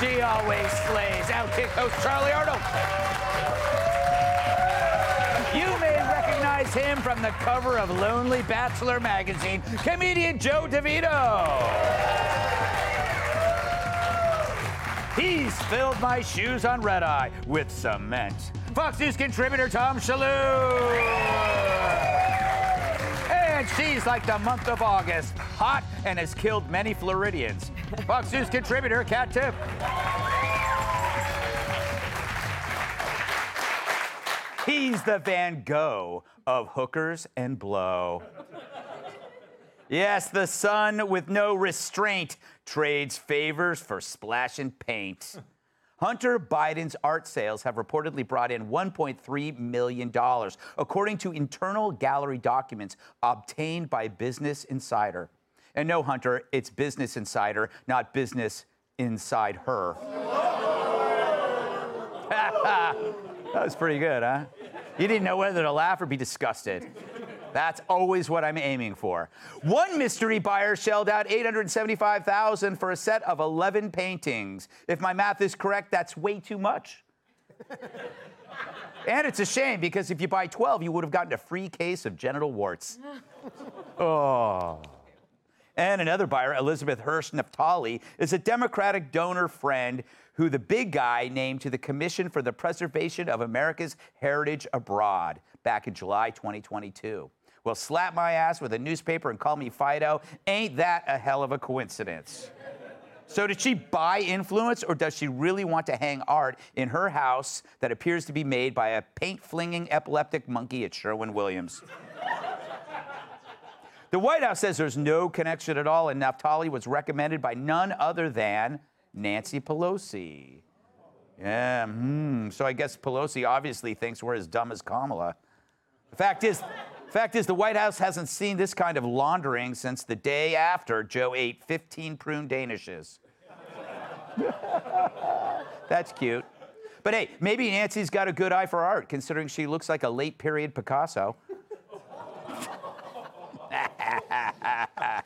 She always slays. Outkick host Charly Arnolt. You may recognize him from the cover of Lonely Bachelor magazine, comedian Joe DeVito. He's filled my shoes on red eye with cement. Fox News contributor Tom Shillue. And she's like the month of August, hot and has killed many Floridians. Fox News contributor Kat Timpf. He's the Van Gogh of hookers and blow. Yes, the sun with no restraint trades favors for splash and paint. Hunter Biden's art sales have reportedly brought in $1.3 million, according to internal gallery documents obtained by Business Insider. And no, Hunter, it's Business Insider, not business inside her. that was pretty good, huh? You didn't know whether to laugh or be disgusted. That's always what I'm aiming for. One mystery buyer shelled out 875,000 for a set of 11 paintings. If my math is correct, that's way too much. and it's a shame because if you buy 12, you would have gotten a free case of genital warts. oh. And another buyer, Elizabeth Hirsch Naftali, is a Democratic donor friend who the big guy named to the Commission for the Preservation of America's Heritage Abroad back in July 2022. Well, slap my ass with a newspaper and call me Fido. Ain't that a hell of a coincidence? So, did she buy influence, or does she really want to hang art in her house that appears to be made by a paint flinging epileptic monkey at Sherwin Williams? The White House says there's no connection at all, and Naftali was recommended by none other than Nancy Pelosi. Yeah, hmm. So I guess Pelosi obviously thinks we're as dumb as Kamala. The fact is, fact is, the White House hasn't seen this kind of laundering since the day after Joe ate 15 prune Danishes. That's cute. But hey, maybe Nancy's got a good eye for art, considering she looks like a late period Picasso.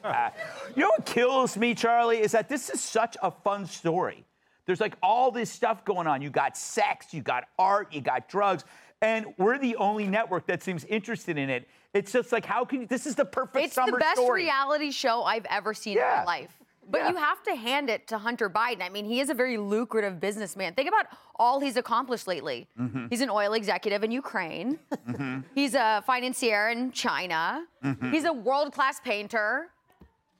you know what kills me, Charly, is that this is such a fun story. There's like all this stuff going on. You got sex, you got art, you got drugs, and we're the only network that seems interested in it. It's just like, how can you? This is the perfect It's summer the best story. reality show I've ever seen in my life. But Yeah. you have to hand it to Hunter Biden. I mean, he is a very lucrative businessman. Think about all he's accomplished lately. Mm-hmm. He's an oil executive in Ukraine. He's a financier in China. Mm-hmm. He's a world class painter.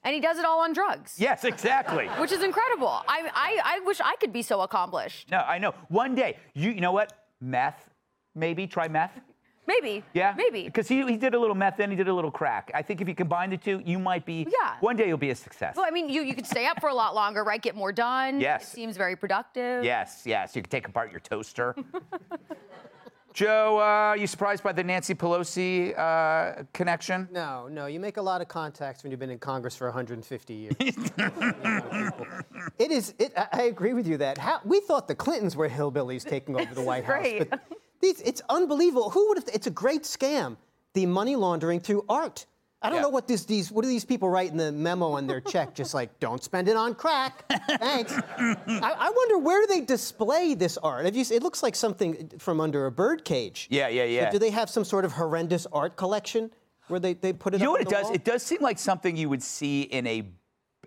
And he does it all on drugs. Yes, exactly. Which is incredible. I, I, I wish I could be so accomplished. No, I know. One day, you you know what? Meth, maybe try meth. Maybe. Yeah, Maybe. Because he, he did a little meth, then he did a little crack. I think if you combine the two, you might be. Yeah. One day you'll be a success. Well, I mean, you, you could stay up for a lot longer, right? Get more done. Yes. It seems very productive. Yes, yes. You could take apart your toaster. Joe, uh, are you surprised by the Nancy Pelosi uh, connection? No, no. You make a lot of contacts when you've been in Congress for 150 years. it is. It, I- I agree with you that how, we thought the Clintons were hillbillies taking over the White House, great. but these, it's unbelievable. Who would have? It's a great scam. The money laundering through art. I don't Yeah. know what this, these. What do these people write in the memo on their check? Just like, don't spend it on crack. Thanks. I, I wonder where do they display this art? Have you? It looks like something from under a bird cage. Yeah, yeah, So yeah. do they have some sort of horrendous art collection where they, they put it You know what it does? wall? It does seem like something you would see in a,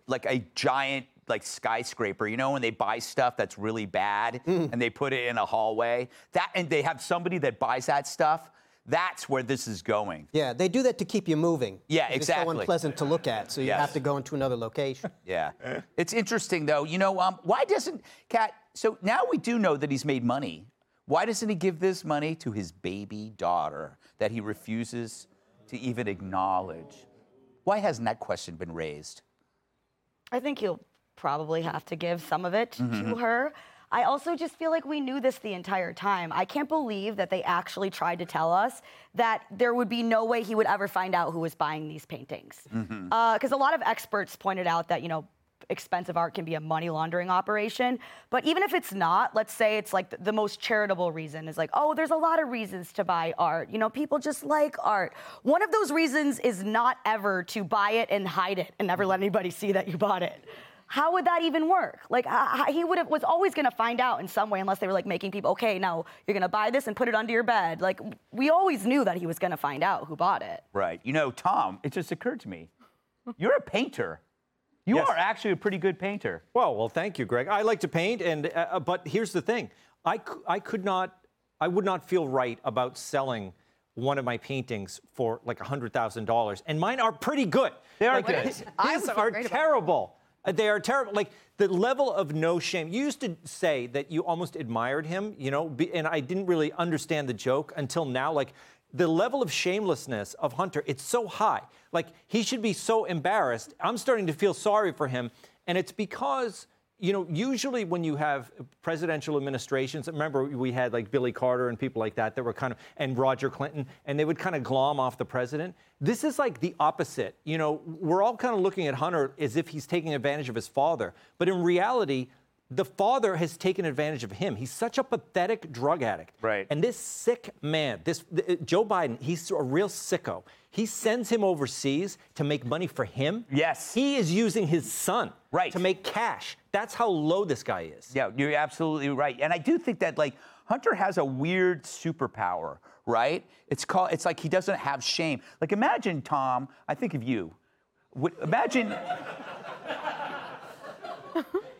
like a giant like skyscraper. You know when they buy stuff that's really bad Mm. and they put it in a hallway. That and they have somebody that buys that stuff. That's where this is going. Yeah, they do that to keep you moving. Yeah, It's exactly. so unpleasant to look at, so you Yes. have to go into another location. Yeah. It's interesting though. You know, um, why doesn't Kat? So now we do know that he's made money. Why doesn't he give this money to his baby daughter that he refuses to even acknowledge? Why hasn't that question been raised? I think he'll probably have to give some of it Mm-hmm. to her. I also just feel like we knew this the entire time. I can't believe that they actually tried to tell us that there would be no way he would ever find out who was buying these paintings. Because Mm-hmm. a lot of experts pointed out that, you know, expensive art can be a money laundering operation. But even if it's not, let's say it's like the most charitable reason is like, oh, there's a lot of reasons to buy art. You know, people just like art. One of those reasons is not ever to buy it and hide it and never let anybody see that you bought it. How would that even work? Like h- h- he would have was always going to find out in some way, unless they were like making people. Okay, now you're going to buy this and put it under your bed. Like we always knew that he was going to find out who bought it. Right. You know, Tom, it just occurred to me. You're a painter. You Yes. are actually a pretty good painter. Well, well, thank you, Greg. I like to paint, and uh, uh, but here's the thing: I, I could not, I would not feel right about selling one of my paintings for like hundred thousand dollars, and mine are pretty good. They are like, good. His, I his are great about terrible. Uh, They are terrible. Like the level of no shame. You used to say that you almost admired him, you know, and I didn't really understand the joke until now. Like the level of shamelessness of Hunter, it's so high. Like he should be so embarrassed. I'm starting to feel sorry for him, and it's because you know, usually when you have presidential administrations, remember we had like Billy Carter and people like that that were kind of, and Roger Clinton, and they would kind of glom off the president. This is like the opposite. You know, we're all kind of looking at Hunter as if he's taking advantage of his father. But in reality, the father has taken advantage of him. He's such a pathetic drug addict. Right. And this sick man, this th- Joe Biden, he's a real sicko. He sends him overseas to make money for him. Yes. He is using his son Right. to make cash. That's how low this guy is. Yeah, you're absolutely right. And I do think that like Hunter has a weird superpower, right? It's called it's like he doesn't have shame. Like imagine Tom, I think of you. Would- Imagine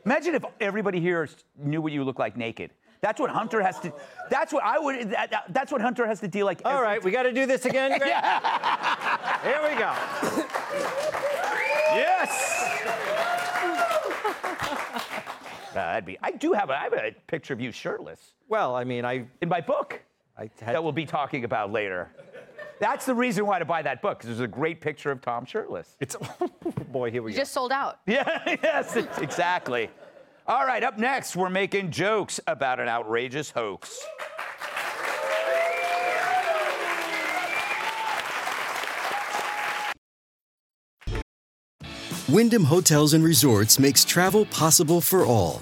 Imagine if everybody here knew what you look like naked. That's what Hunter has to That's what I would that, that- that's what Hunter has to deal like All right, we got to do this again, Greg. Here we go. Yes. Uh, that'd be. I do have a. I have a picture of you shirtless Well, I mean, I, in my book. I had, that we'll be talking about later. That's the reason why to buy that book, because there's a great picture of Tom shirtless. it's boy, here we You go. just sold out. Yeah, yes, exactly. All right, up next, we're making jokes about an outrageous hoax. Wyndham Hotels and Resorts makes travel possible for all.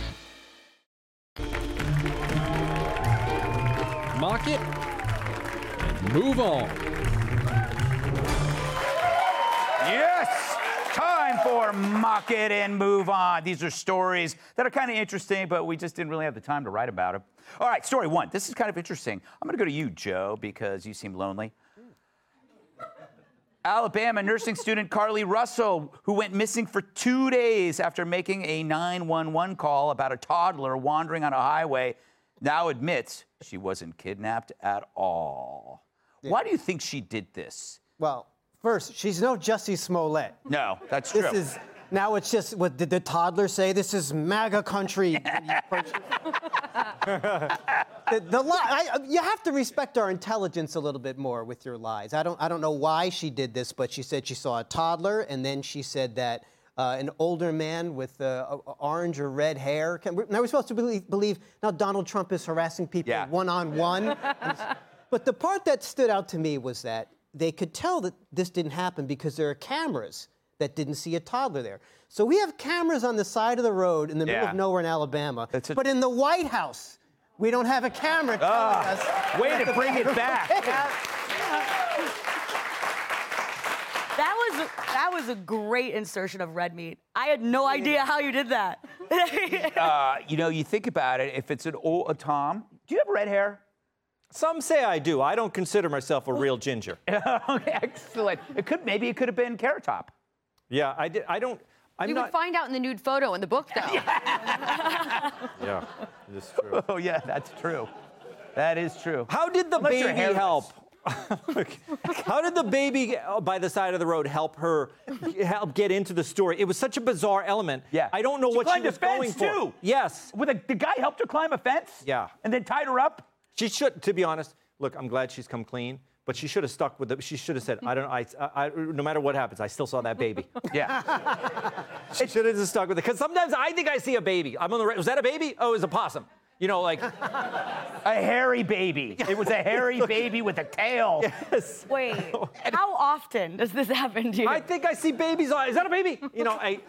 Move on. Yes! Time for Mock It and Move On. These are stories that are kind of interesting, but we just didn't really have the time to write about them. All right, story one. This is kind of interesting. I'm going to go to you, Joe, because you seem lonely. Alabama nursing student Carlee Russell, who went missing for two days after making a 911 call about a toddler wandering on a highway, now admits she wasn't kidnapped at all. Why do you think she did this? Well, first, she's no Jussie Smollett. No, that's true. This is now it's just what did the toddler say? This is MAGA country. the, the li- I, you have to respect our intelligence a little bit more with your lies. I don't I don't know why she did this, but she said she saw a toddler, and then she said that. Uh, an older man with uh, orange or red hair. Can, now we're supposed to believe, believe now Donald Trump is harassing people Yeah. one on one. But the part that stood out to me was that they could tell that this didn't happen because there are cameras that didn't see a toddler there. So we have cameras on the side of the road in the middle Yeah. of nowhere in Alabama. A- but in the White House, we don't have a camera telling us. Ah, Way to bring it back. That was That was a great insertion of red meat. I had no idea how you did that. Uh, you know, you think about it. If it's an old a Tom, do you have red hair? Some say I do. I don't consider myself a real ginger. okay, excellent. It could maybe it could have been Carrot Top. Yeah, I did. I don't. I'm you not. would find out in the nude photo in the book, though. yeah, it's true. Oh yeah, that's true. That is true. How did the Unless baby help? How did the baby uh, by the side of the road help her help get into the story? It was such a bizarre element. Yeah. I don't know She what she climbed a was going fence, for. too. Yes. With a, the guy helped her climb a fence. Yeah. And then tied her up. She should, to be honest. Look, I'm glad she's come clean, but she should have stuck with it. She should have said, "I don't. I, I, I- no matter what happens, I still saw that baby." Yeah. she should have just stuck with it. Because sometimes I think I see a baby. I'm on the. right. Was that a baby? Oh, it was a possum. You know, like. a hairy baby. It was a hairy baby with a tail. yes. Wait, oh, how often does this happen to you? I think I see babies. On, is that a baby? You know, I.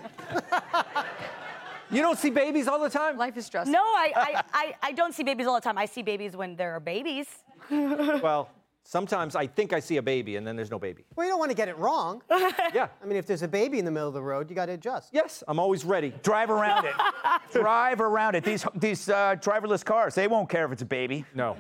You don't see babies all the time. Life is stressful. no, I, I, I, I don't see babies all the time. I see babies when there are babies. Well, sometimes I think I see a baby, and then there's no baby. Well, you don't want to get it wrong. Yeah. I mean, if there's a baby in the middle of the road, you got to adjust. Yes, I'm always ready. Drive around it. Drive around it. These these uh, driverless cars, they won't care if it's a baby. No.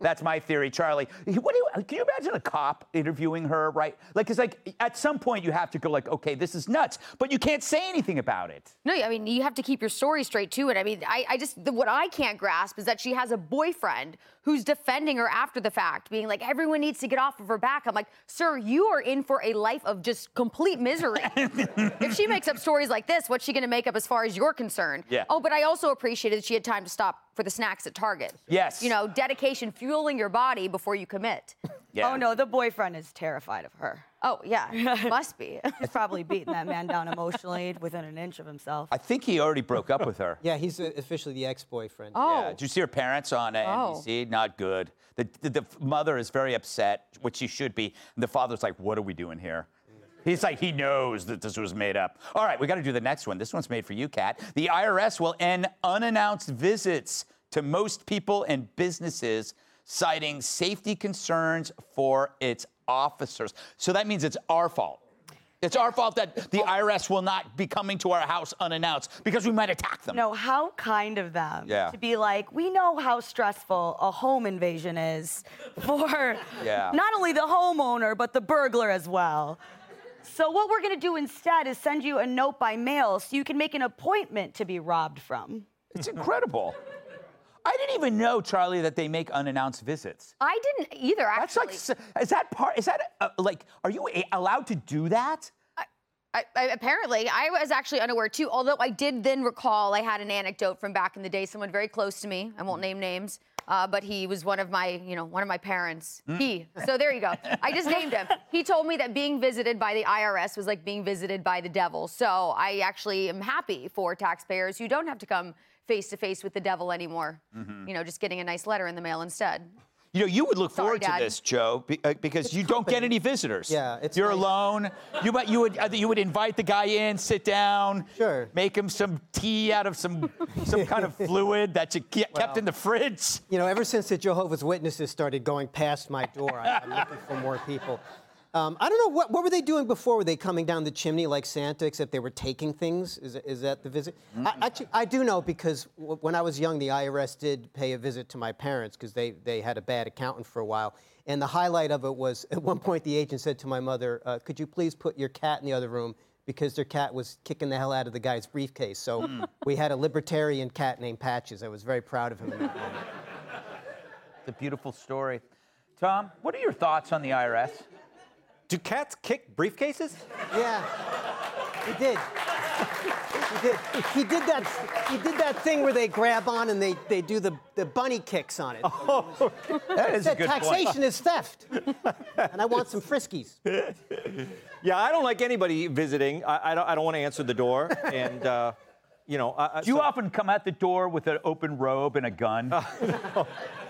That's my theory, Charly. What do you, can you imagine a cop interviewing her, right? Like, it's like at some point you have to go like, okay, this is nuts, but you can't say anything about it. No, I mean you have to keep your story straight too. And I mean, I, I just the, what I can't grasp is that she has a boyfriend who's defending her after the fact, being like, everyone needs to get off of her back. I'm like, sir, you are in for a life of just complete misery. if she makes up stories like this, what's she going to make up as far as you're concerned? Yeah. Oh, but I also appreciated that she had time to stop for the snacks at Target. Yes. You know, dedication, fueling your body before you commit. Yeah. Oh no, the boyfriend is terrified of her. Oh yeah, must be. He's probably beating that man down emotionally within an inch of himself. I think he already broke up with her. Yeah, he's uh, officially the ex-boyfriend. Oh. Yeah. Did you see her parents on uh, Oh. NBC? Not good. The, the, the mother is very upset, which she should be. And the father's like, what are we doing here? He's like, he knows that this was made up. All right, we got to do the next one. This one's made for you, Kat. The IRS will end unannounced visits to most people and businesses, citing safety concerns for its officers. So that means it's our fault. It's our fault that the oh. IRS will not be coming to our house unannounced because we might attack them. No, how kind of them Yeah. to be like, we know how stressful a home invasion is for Yeah. not only the homeowner, but the burglar as well. So, what we're gonna do instead is send you a note by mail so you can make an appointment to be robbed from. It's incredible. I didn't even know, Charly, that they make unannounced visits. I didn't either. Actually, that's like is that part? Is that uh, like, are you a- allowed to do that? I, I, apparently, I was actually unaware too. Although I did then recall I had an anecdote from back in the day. Someone very close to me. I won't name names, uh, but he was one of my, you know, one of my parents. He. So there you go. I just named him. He told me that being visited by the IRS was like being visited by the devil. So I actually am happy for taxpayers who don't have to come face to face with the devil anymore. You know, just getting a nice letter in the mail instead. You know, you would look Sorry, forward Dad. to this, Joe, be, uh, because you don't get any visitors. Yeah, it's you're nice. alone. You might, you would, uh, you would invite the guy in, sit down, Sure. make him some tea out of some, some kind of fluid that you ke- kept in the fridge. You know, ever since the Jehovah's Witnesses started going past my door, I, I'm looking for more people. Um, I don't know what what were they doing before? Were they coming down the chimney like Santa, except they were taking things? Is, is that the visit? I, actually, I do know because w- when I was young, the IRS did pay a visit to my parents because they they had a bad accountant for a while. And the highlight of it was at one point the agent said to my mother, uh, "Could you please put your cat in the other room?" Because their cat was kicking the hell out of the guy's briefcase. So we had a libertarian cat named Patches. I was very proud of him in that moment. It's a beautiful story. Tom, what are your thoughts on the IRS? Do cats kick briefcases? Yeah, he did. He did. He did that. He did that thing where they grab on and they, they do the, the bunny kicks on it. Oh, That is a Said good taxation point. is theft, and I want some friskies. Yeah, I don't like anybody visiting. I, I don't. I don't want to answer the door, and uh, you know. I, I- Do you so- often come out the door with an open robe and a gun?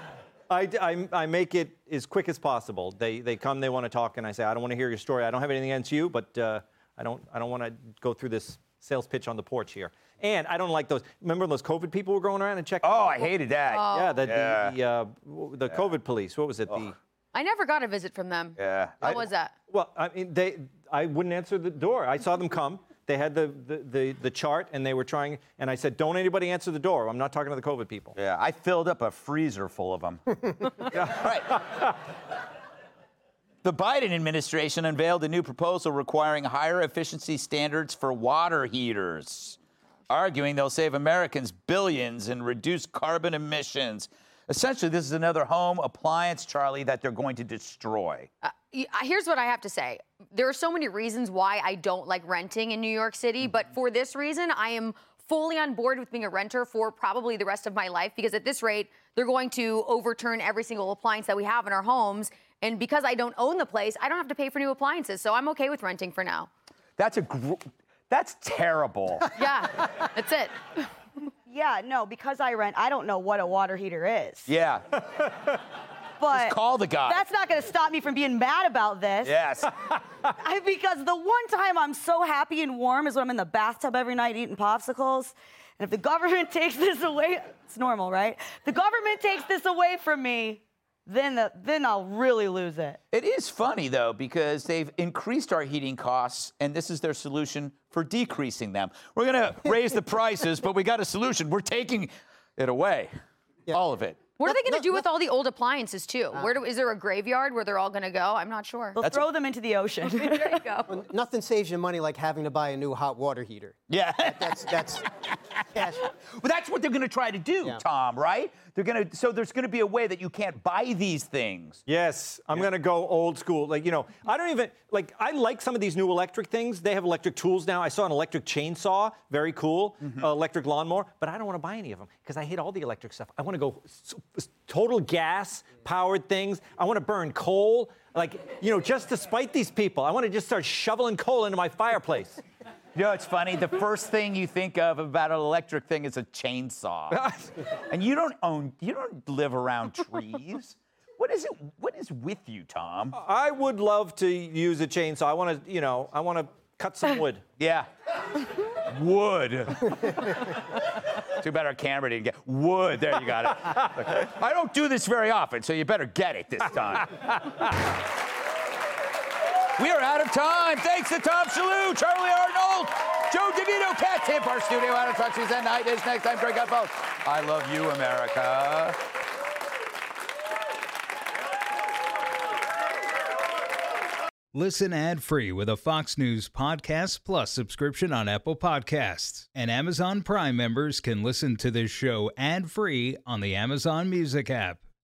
I, I, I make it as quick as possible. They, they come, they want to talk, and I say, I don't want to hear your story. I don't have anything against you, but uh, I don't, I don't want to go through this sales pitch on the porch here. And I don't like those. Remember those COVID people were going around and checking? oh, I hated that. yeah, the, Yeah. the, the, uh, w- the COVID police. What was it? The I never got a visit from them. Yeah. What I- was that? well, I mean, they I wouldn't answer the door. I saw them come. They had the, the, the, the chart and they were trying, and I said, don't anybody answer the door. I'm not talking to the COVID people. Yeah, I filled up a freezer full of them. right. The Biden administration unveiled a new proposal requiring higher efficiency standards for water heaters, arguing they'll save Americans billions and reduce carbon emissions. Essentially, this is another home appliance, Charly, that they're going to destroy. Uh, uh, here's what I have to say. There are so many reasons why I don't like renting in New York City, but mm-hmm. for this reason, I am fully on board with being a renter for probably the rest of my life because at this rate, they're going to overturn every single appliance that we have in our homes. And because I don't own the place, I don't have to pay for new appliances. So I'm okay with renting for now. That's a gr- that's terrible. Yeah, that's it. Yeah, no, because I rent, I don't know what a water heater is. yeah. But call the guy. That's not going to stop me from being mad about this. Yes. I, because the one time I'm so happy and warm is when I'm in the bathtub every night eating popsicles. And if the government takes this away, it's normal, right? The government takes this away from me, then the, then I'll really lose it. It is funny though because they've increased our heating costs, and this is their solution for decreasing them. We're gonna raise the prices, but we got a solution. We're taking it away, all of it. What are they going to do let- with all the old appliances too? Uh. Where do, is there a graveyard where they're all going to go? I'm not sure. They'll throw them into the ocean. there you go. Nothing saves you money like having to buy a new hot water heater. Yeah. That's that's cash. Well, that's what they're going to try to do, Yeah. Tom, right? They're to so there's going to be a way that you can't buy these things. Yes, I'm gonna go old school. Like you know, I don't even like. I like some of these new electric things. They have electric tools now. I saw an electric chainsaw, very cool. Uh, electric lawnmower, but I don't want to buy any of them because I hate all the electric stuff. I want to go total gas powered things. I want to burn coal. Like you know, just to spite these people, I want to just start shoveling coal into my fireplace. You know, it's funny. The first thing you think of about an electric thing is a chainsaw, and you don't own, you don't live around trees. What is it? What is with you, Tom? I would love to use a chainsaw. I want to, you know, I want to cut some wood. Yeah. Wood. Too bad our camera didn't get wood. There you got it. I don't do this very often, so you better get it this time. We are out of time. Thanks to Tom Shillue, Charly Arnolt, Joe DeVito, Kat Timpf, our studio out of Trucks and Night is next time. Greg Gutfeld. I love you, America. Listen ad free with a Fox News Podcast Plus subscription on Apple Podcasts. And Amazon Prime members can listen to this show ad free on the Amazon Music app.